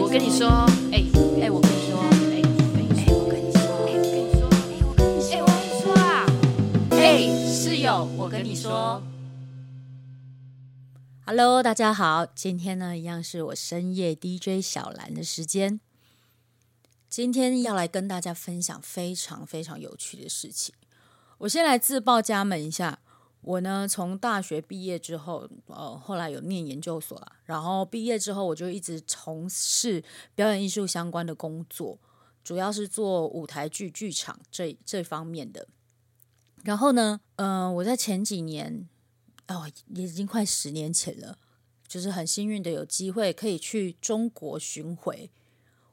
我跟你说，哎哎，我跟你说，哎哎，我跟你说，哎我跟你说，哎我跟你说，哎我跟你说啊，哎室友，我跟你说，Hello，大家好，今天呢一样是我深夜 DJ 小兰的时间，今天要来跟大家分享非常非常有趣的事情。我先来自报家门一下。我呢，从大学毕业之后，呃，后来有念研究所啦，然后毕业之后，我就一直从事表演艺术相关的工作，主要是做舞台剧、剧场这这方面的。然后呢，嗯、我在前几年，哦，也已经快十年前了，就是很幸运的有机会可以去中国巡回。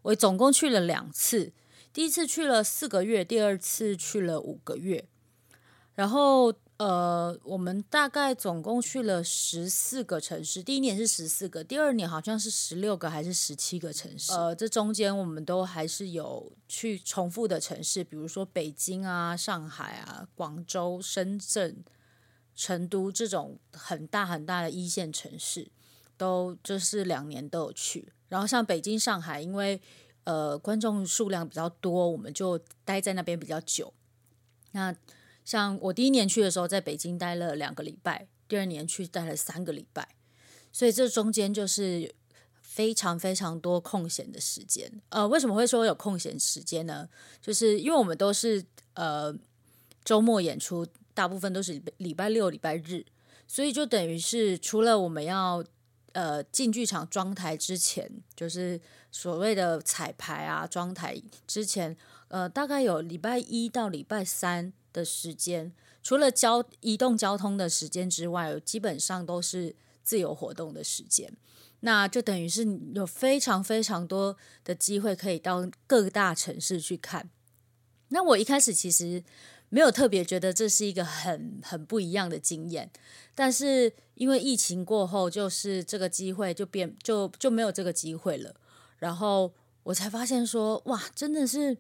我总共去了两次，第一次去了四个月，第二次去了五个月，然后。呃，我们大概总共去了十四个城市。第一年是十四个，第二年好像是十六个还是十七个城市。呃，这中间我们都还是有去重复的城市，比如说北京啊、上海啊、广州、深圳、成都这种很大很大的一线城市，都就是两年都有去。然后像北京、上海，因为呃观众数量比较多，我们就待在那边比较久。那像我第一年去的时候，在北京待了两个礼拜，第二年去待了三个礼拜，所以这中间就是非常非常多空闲的时间。呃，为什么会说有空闲时间呢？就是因为我们都是呃周末演出，大部分都是礼拜六、礼拜日，所以就等于是除了我们要呃进剧场装台之前，就是所谓的彩排啊、装台之前，呃，大概有礼拜一到礼拜三。的时间，除了交移动交通的时间之外，基本上都是自由活动的时间。那就等于是有非常非常多的机会可以到各大城市去看。那我一开始其实没有特别觉得这是一个很很不一样的经验，但是因为疫情过后，就是这个机会就变就就没有这个机会了。然后我才发现说，哇，真的是。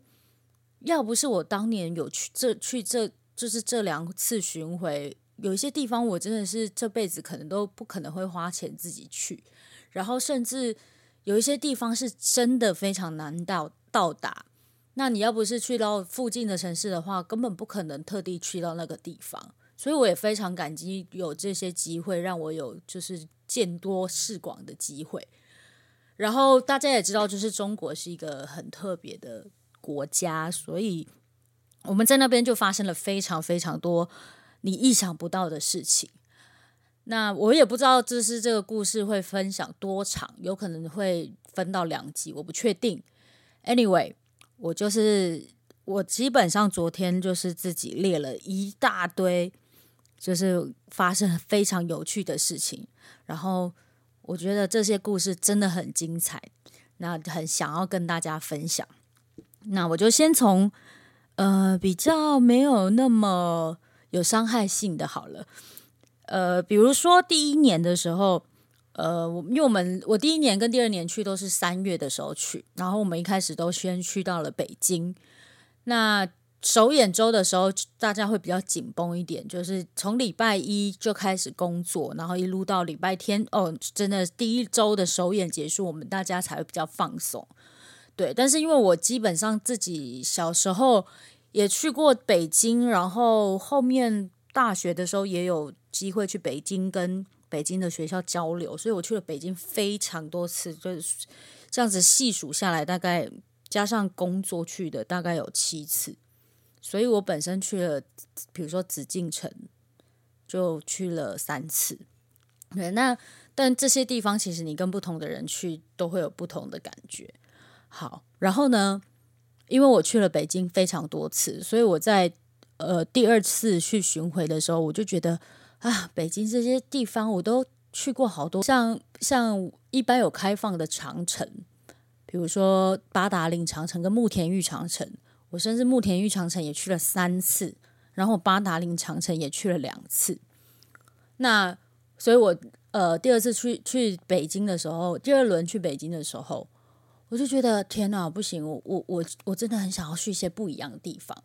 要不是我当年有去这去这就是这两次巡回，有一些地方我真的是这辈子可能都不可能会花钱自己去，然后甚至有一些地方是真的非常难到到达。那你要不是去到附近的城市的话，根本不可能特地去到那个地方。所以我也非常感激有这些机会，让我有就是见多识广的机会。然后大家也知道，就是中国是一个很特别的。国家，所以我们在那边就发生了非常非常多你意想不到的事情。那我也不知道这是这个故事会分享多长，有可能会分到两集，我不确定。Anyway，我就是我基本上昨天就是自己列了一大堆，就是发生非常有趣的事情，然后我觉得这些故事真的很精彩，那很想要跟大家分享。那我就先从呃比较没有那么有伤害性的好了，呃，比如说第一年的时候，呃，因为我们我第一年跟第二年去都是三月的时候去，然后我们一开始都先去到了北京。那首演周的时候，大家会比较紧绷一点，就是从礼拜一就开始工作，然后一路到礼拜天，哦，真的第一周的首演结束，我们大家才会比较放松。对，但是因为我基本上自己小时候也去过北京，然后后面大学的时候也有机会去北京跟北京的学校交流，所以我去了北京非常多次，就是这样子细数下来，大概加上工作去的大概有七次，所以我本身去了，比如说紫禁城就去了三次。对，那但这些地方其实你跟不同的人去都会有不同的感觉。好，然后呢，因为我去了北京非常多次，所以我在呃第二次去巡回的时候，我就觉得啊，北京这些地方我都去过好多，像像一般有开放的长城，比如说八达岭长城跟慕田峪长城，我甚至慕田峪长城也去了三次，然后八达岭长城也去了两次。那所以我呃第二次去去北京的时候，第二轮去北京的时候。我就觉得天哪，不行！我我我我真的很想要去一些不一样的地方。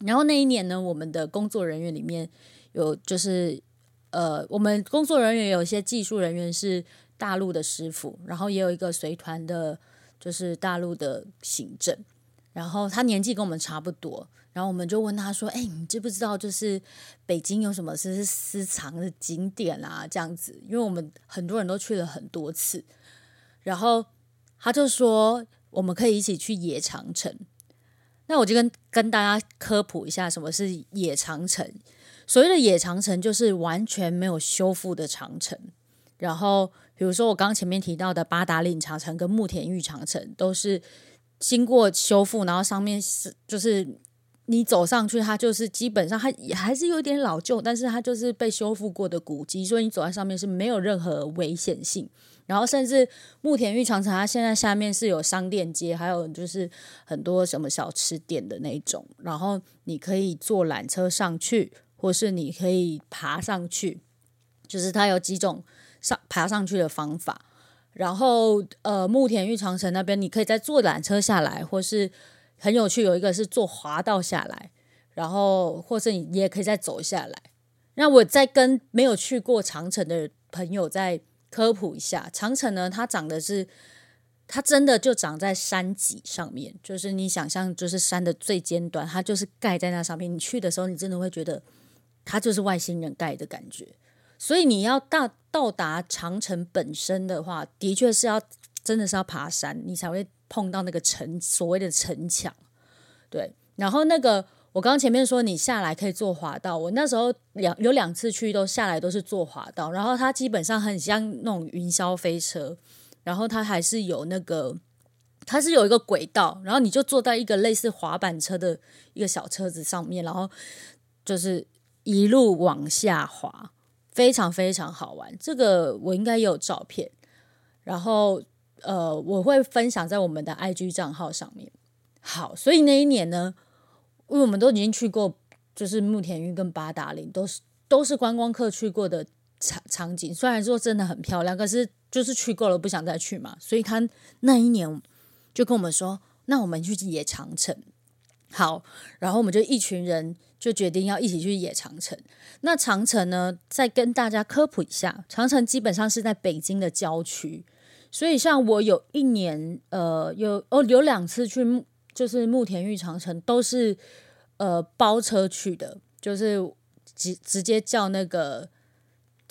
然后那一年呢，我们的工作人员里面有就是呃，我们工作人员有一些技术人员是大陆的师傅，然后也有一个随团的就是大陆的行政，然后他年纪跟我们差不多，然后我们就问他说：“哎，你知不知道就是北京有什么是私藏的景点啊？这样子，因为我们很多人都去了很多次，然后他就说我们可以一起去野长城。那我就跟跟大家科普一下什么是野长城。所谓的野长城就是完全没有修复的长城，然后。比如说，我刚前面提到的八达岭长城跟慕田峪长城，都是经过修复，然后上面是就是你走上去，它就是基本上它也还是有点老旧，但是它就是被修复过的古迹，所以你走在上面是没有任何危险性。然后甚至慕田峪长城，它现在下面是有商店街，还有就是很多什么小吃店的那种，然后你可以坐缆车上去，或是你可以爬上去，就是它有几种。上爬上去的方法，然后呃，慕田峪长城那边你可以再坐缆车下来，或是很有趣，有一个是坐滑道下来，然后或是你也可以再走下来。那我再跟没有去过长城的朋友再科普一下，长城呢，它长的是，它真的就长在山脊上面，就是你想象就是山的最尖端，它就是盖在那上面。你去的时候，你真的会觉得它就是外星人盖的感觉。所以你要到到达长城本身的话，的确是要真的是要爬山，你才会碰到那个城所谓的城墙。对，然后那个我刚前面说你下来可以坐滑道，我那时候两有两次去都下来都是坐滑道，然后它基本上很像那种云霄飞车，然后它还是有那个它是有一个轨道，然后你就坐在一个类似滑板车的一个小车子上面，然后就是一路往下滑。非常非常好玩，这个我应该也有照片，然后呃，我会分享在我们的 IG 账号上面。好，所以那一年呢，因为我们都已经去过，就是慕田峪跟八达岭，都是都是观光客去过的场场景。虽然说真的很漂亮，可是就是去过了不想再去嘛。所以他那一年就跟我们说，那我们去野长城。好，然后我们就一群人。就决定要一起去野长城。那长城呢？再跟大家科普一下，长城基本上是在北京的郊区，所以像我有一年，呃，有哦有两次去，就是慕田峪长城都是呃包车去的，就是直直接叫那个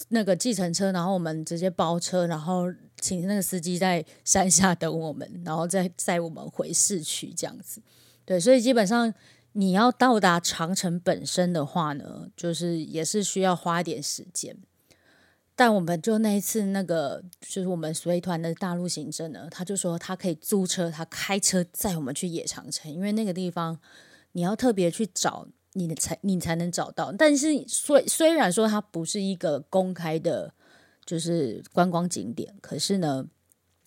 那个计程车，然后我们直接包车，然后请那个司机在山下等我们，然后再载我们回市区这样子。对，所以基本上。你要到达长城本身的话呢，就是也是需要花一点时间。但我们就那一次，那个就是我们随团的大陆行政呢，他就说他可以租车，他开车载我们去野长城，因为那个地方你要特别去找你的才你才能找到。但是虽虽然说它不是一个公开的，就是观光景点，可是呢，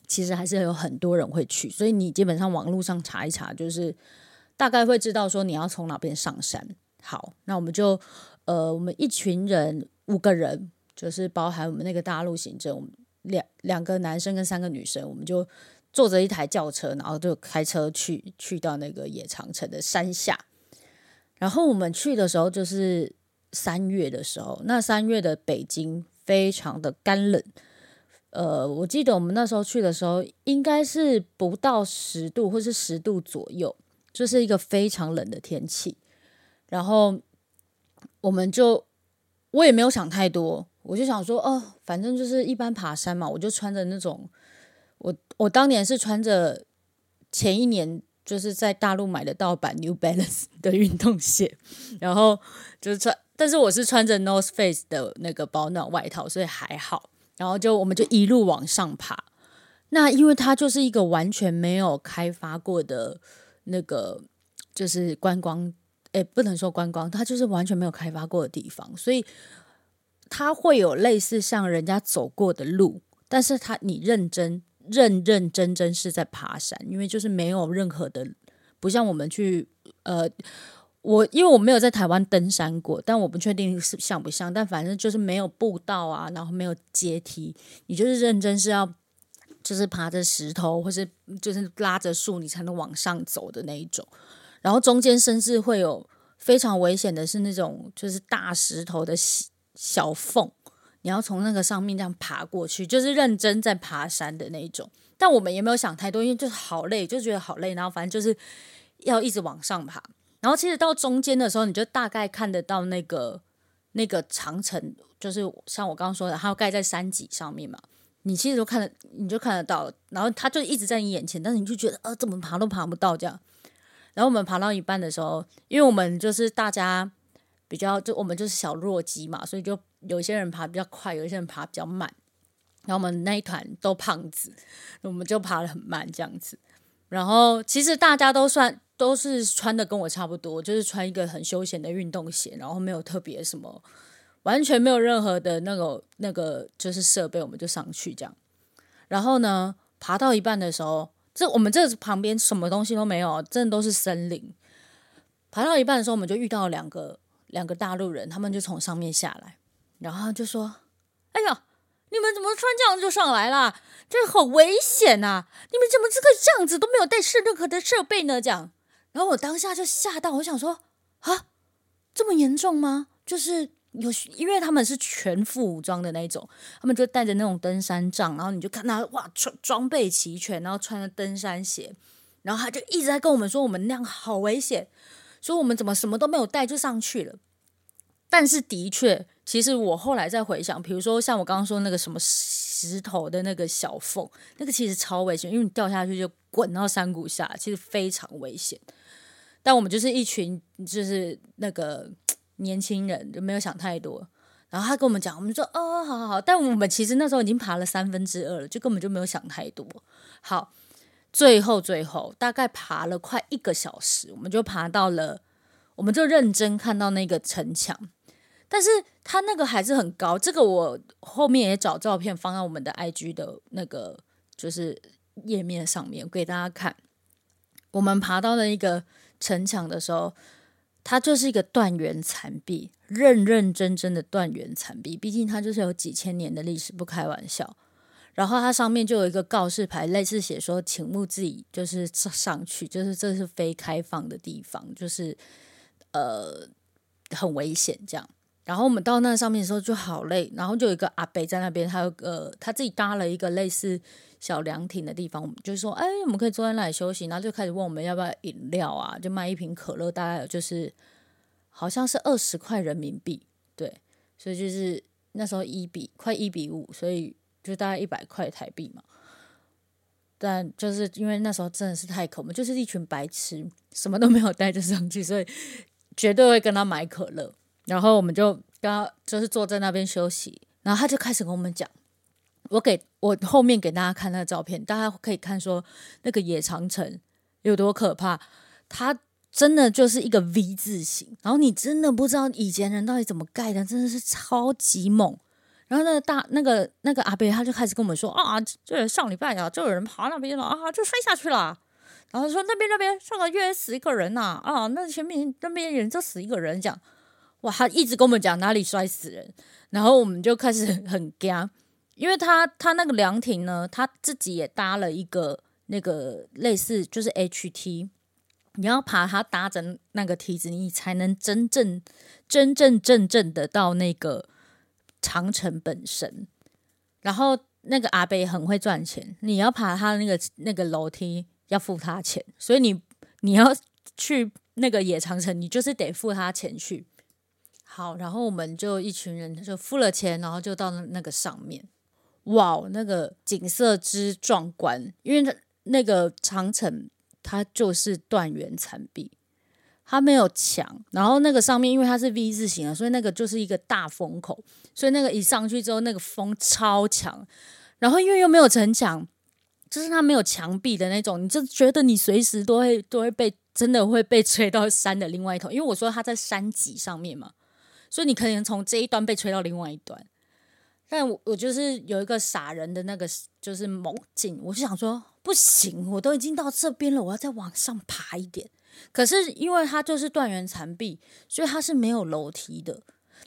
其实还是有很多人会去，所以你基本上网络上查一查，就是。大概会知道说你要从哪边上山。好，那我们就呃，我们一群人五个人，就是包含我们那个大陆行政，我们两两个男生跟三个女生，我们就坐着一台轿车，然后就开车去去到那个野长城的山下。然后我们去的时候就是三月的时候，那三月的北京非常的干冷。呃，我记得我们那时候去的时候，应该是不到十度，或是十度左右。就是一个非常冷的天气，然后我们就我也没有想太多，我就想说哦，反正就是一般爬山嘛，我就穿着那种我我当年是穿着前一年就是在大陆买的盗版 New Balance 的运动鞋，然后就是穿，但是我是穿着 North Face 的那个保暖外套，所以还好。然后就我们就一路往上爬，那因为它就是一个完全没有开发过的。那个就是观光，诶，不能说观光，它就是完全没有开发过的地方，所以它会有类似像人家走过的路，但是它你认真认认真真是在爬山，因为就是没有任何的，不像我们去，呃，我因为我没有在台湾登山过，但我不确定是像不像，但反正就是没有步道啊，然后没有阶梯，你就是认真是要。就是爬着石头，或是就是拉着树，你才能往上走的那一种。然后中间甚至会有非常危险的，是那种就是大石头的小缝，你要从那个上面这样爬过去，就是认真在爬山的那一种。但我们也没有想太多，因为就是好累，就觉得好累，然后反正就是要一直往上爬。然后其实到中间的时候，你就大概看得到那个那个长城，就是像我刚刚说的，它要盖在山脊上面嘛。你其实都看得，你就看得到，然后它就一直在你眼前，但是你就觉得，呃，怎么爬都爬不到这样。然后我们爬到一半的时候，因为我们就是大家比较，就我们就是小弱鸡嘛，所以就有些人爬比较快，有些人爬比较慢。然后我们那一团都胖子，我们就爬得很慢这样子。然后其实大家都算都是穿的跟我差不多，就是穿一个很休闲的运动鞋，然后没有特别什么。完全没有任何的那个那个就是设备，我们就上去这样。然后呢，爬到一半的时候，这我们这旁边什么东西都没有，真的都是森林。爬到一半的时候，我们就遇到两个两个大陆人，他们就从上面下来，然后就说：“哎呀，你们怎么穿这样就上来了？这好危险呐！你们怎么这个样子都没有带设任何的设备呢？”这样，然后我当下就吓到，我想说：“啊，这么严重吗？”就是。有，因为他们是全副武装的那种，他们就带着那种登山杖，然后你就看他哇，装装备齐全，然后穿着登山鞋，然后他就一直在跟我们说我们那样好危险，说我们怎么什么都没有带就上去了。但是的确，其实我后来再回想，比如说像我刚刚说那个什么石头的那个小缝，那个其实超危险，因为你掉下去就滚到山谷下，其实非常危险。但我们就是一群，就是那个。年轻人就没有想太多，然后他跟我们讲，我们说哦，好好好，但我们其实那时候已经爬了三分之二了，就根本就没有想太多。好，最后最后大概爬了快一个小时，我们就爬到了，我们就认真看到那个城墙，但是它那个还是很高，这个我后面也找照片放在我们的 IG 的那个就是页面上面给大家看。我们爬到了一个城墙的时候。它就是一个断垣残壁，认认真真的断垣残壁。毕竟它就是有几千年的历史，不开玩笑。然后它上面就有一个告示牌，类似写说，请勿自己就是上去，就是这是非开放的地方，就是呃很危险这样。然后我们到那上面的时候就好累，然后就有一个阿伯在那边，他有个他自己搭了一个类似。小凉亭的地方，我们就说，哎，我们可以坐在那里休息，然后就开始问我们要不要饮料啊，就卖一瓶可乐，大概就是好像是二十块人民币，对，所以就是那时候一比快一比五，所以就大概一百块台币嘛。但就是因为那时候真的是太可，我们就是一群白痴，什么都没有带着上去，所以绝对会跟他买可乐。然后我们就跟他就是坐在那边休息，然后他就开始跟我们讲。我给我后面给大家看那个照片，大家可以看说那个野长城有多可怕。它真的就是一个 V 字形，然后你真的不知道以前人到底怎么盖的，真的是超级猛。然后那个大那个那个阿伯他就开始跟我们说啊，这上礼拜啊，就有人爬那边了啊，就摔下去了。然后说那边那边上个月死一个人呐啊，那前面那边人就死一个人，讲哇，他一直跟我们讲哪里摔死人，然后我们就开始 很惊。因为他他那个凉亭呢，他自己也搭了一个那个类似就是 HT，你要爬他搭着那个梯子，你才能真正真正正正的到那个长城本身。然后那个阿伯很会赚钱，你要爬他那个那个楼梯要付他钱，所以你你要去那个野长城，你就是得付他钱去。好，然后我们就一群人就付了钱，然后就到那个上面。哇那个景色之壮观！因为它那个长城，它就是断垣残壁，它没有墙。然后那个上面，因为它是 V 字形的，所以那个就是一个大风口。所以那个一上去之后，那个风超强。然后因为又没有城墙，就是它没有墙壁的那种，你就觉得你随时都会都会被真的会被吹到山的另外一头。因为我说它在山脊上面嘛，所以你可能从这一端被吹到另外一端。但我我就是有一个傻人的那个就是猛劲，我就想说不行，我都已经到这边了，我要再往上爬一点。可是因为它就是断垣残壁，所以它是没有楼梯的，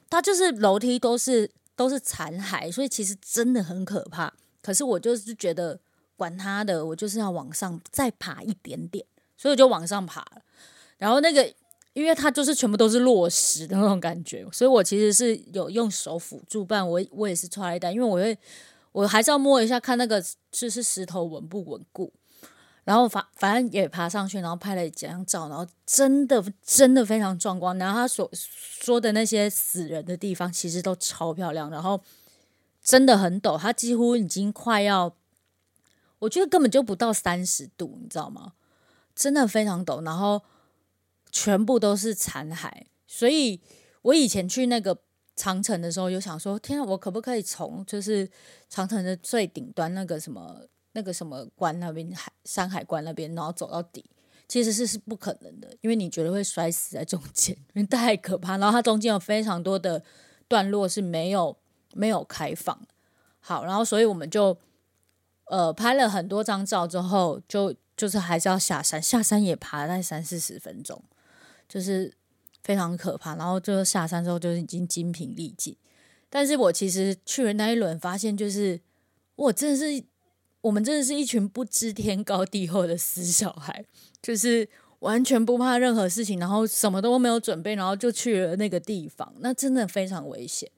它就是楼梯都是都是残骸，所以其实真的很可怕。可是我就是觉得管他的，我就是要往上再爬一点点，所以我就往上爬了。然后那个因为它就是全部都是落石的那种感觉，所以我其实是有用手辅助，不然我我也是踹一单，因为我会我还是要摸一下看那个就是石头稳不稳固，然后反反正也爬上去，然后拍了几张照，然后真的真的非常壮观，然后他所说的那些死人的地方其实都超漂亮，然后真的很陡，它几乎已经快要，我觉得根本就不到三十度，你知道吗？真的非常陡，然后。全部都是残骸，所以我以前去那个长城的时候，有想说：天啊，我可不可以从就是长城的最顶端那个什么那个什么关那边海山海关那边，然后走到底？其实是是不可能的，因为你觉得会摔死在中间，因为太可怕。然后它中间有非常多的段落是没有没有开放。好，然后所以我们就呃拍了很多张照之后，就就是还是要下山，下山也爬了三四十分钟。就是非常可怕，然后就下山之后就已经精疲力尽。但是我其实去了那一轮，发现就是我真的是我们真的是一群不知天高地厚的死小孩，就是完全不怕任何事情，然后什么都没有准备，然后就去了那个地方，那真的非常危险。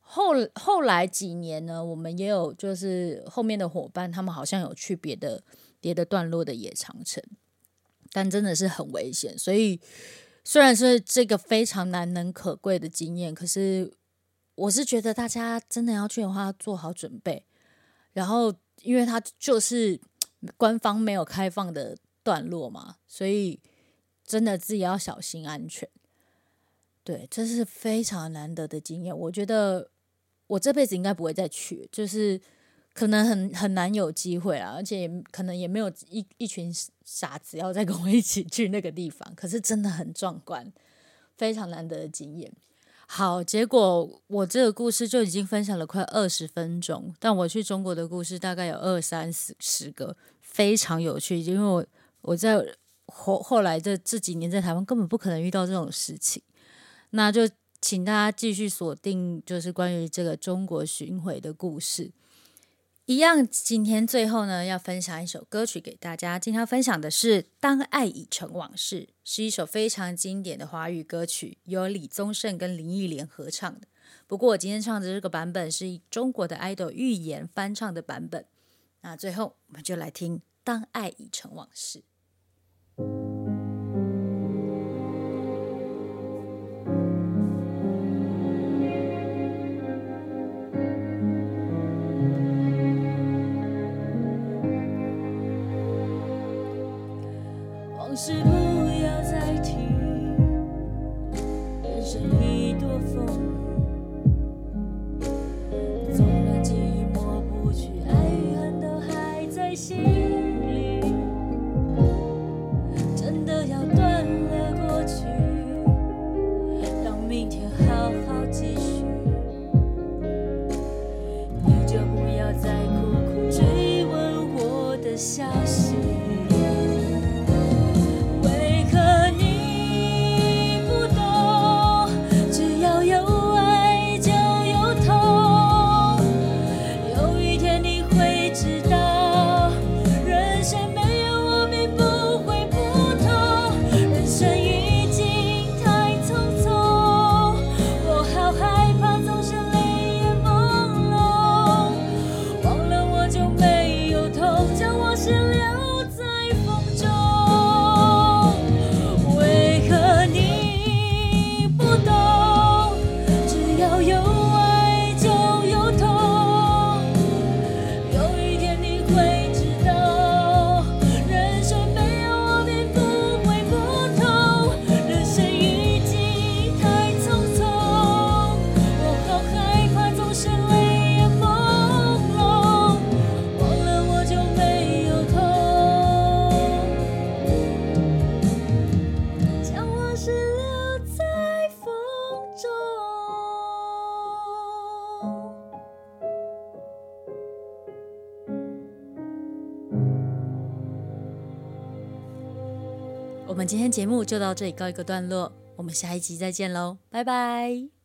后后来几年呢，我们也有就是后面的伙伴，他们好像有去别的别的段落的野长城。但真的是很危险，所以虽然是这个非常难能可贵的经验，可是我是觉得大家真的要去的话，做好准备。然后，因为它就是 官方没有开放的段落嘛，所以真的自己要小心安全。对，这是非常难得的经验。我觉得我这辈子应该不会再去，就是。可能很很难有机会啊，而且也可能也没有一一群傻子要再跟我一起去那个地方。可是真的很壮观，非常难得的经验。好，结果我这个故事就已经分享了快二十分钟，但我去中国的故事大概有二三十十个，非常有趣。因为我我在后后来这这几年在台湾根本不可能遇到这种事情，那就请大家继续锁定，就是关于这个中国巡回的故事。一样，今天最后呢，要分享一首歌曲给大家。今天要分享的是《当爱已成往事》，是一首非常经典的华语歌曲，由李宗盛跟林忆莲合唱的。不过我今天唱的这个版本是中国的 idol 预言翻唱的版本。那最后，我们就来听《当爱已成往事》。心。今天节目就到这里告一个段落，我们下一集再见喽，拜拜。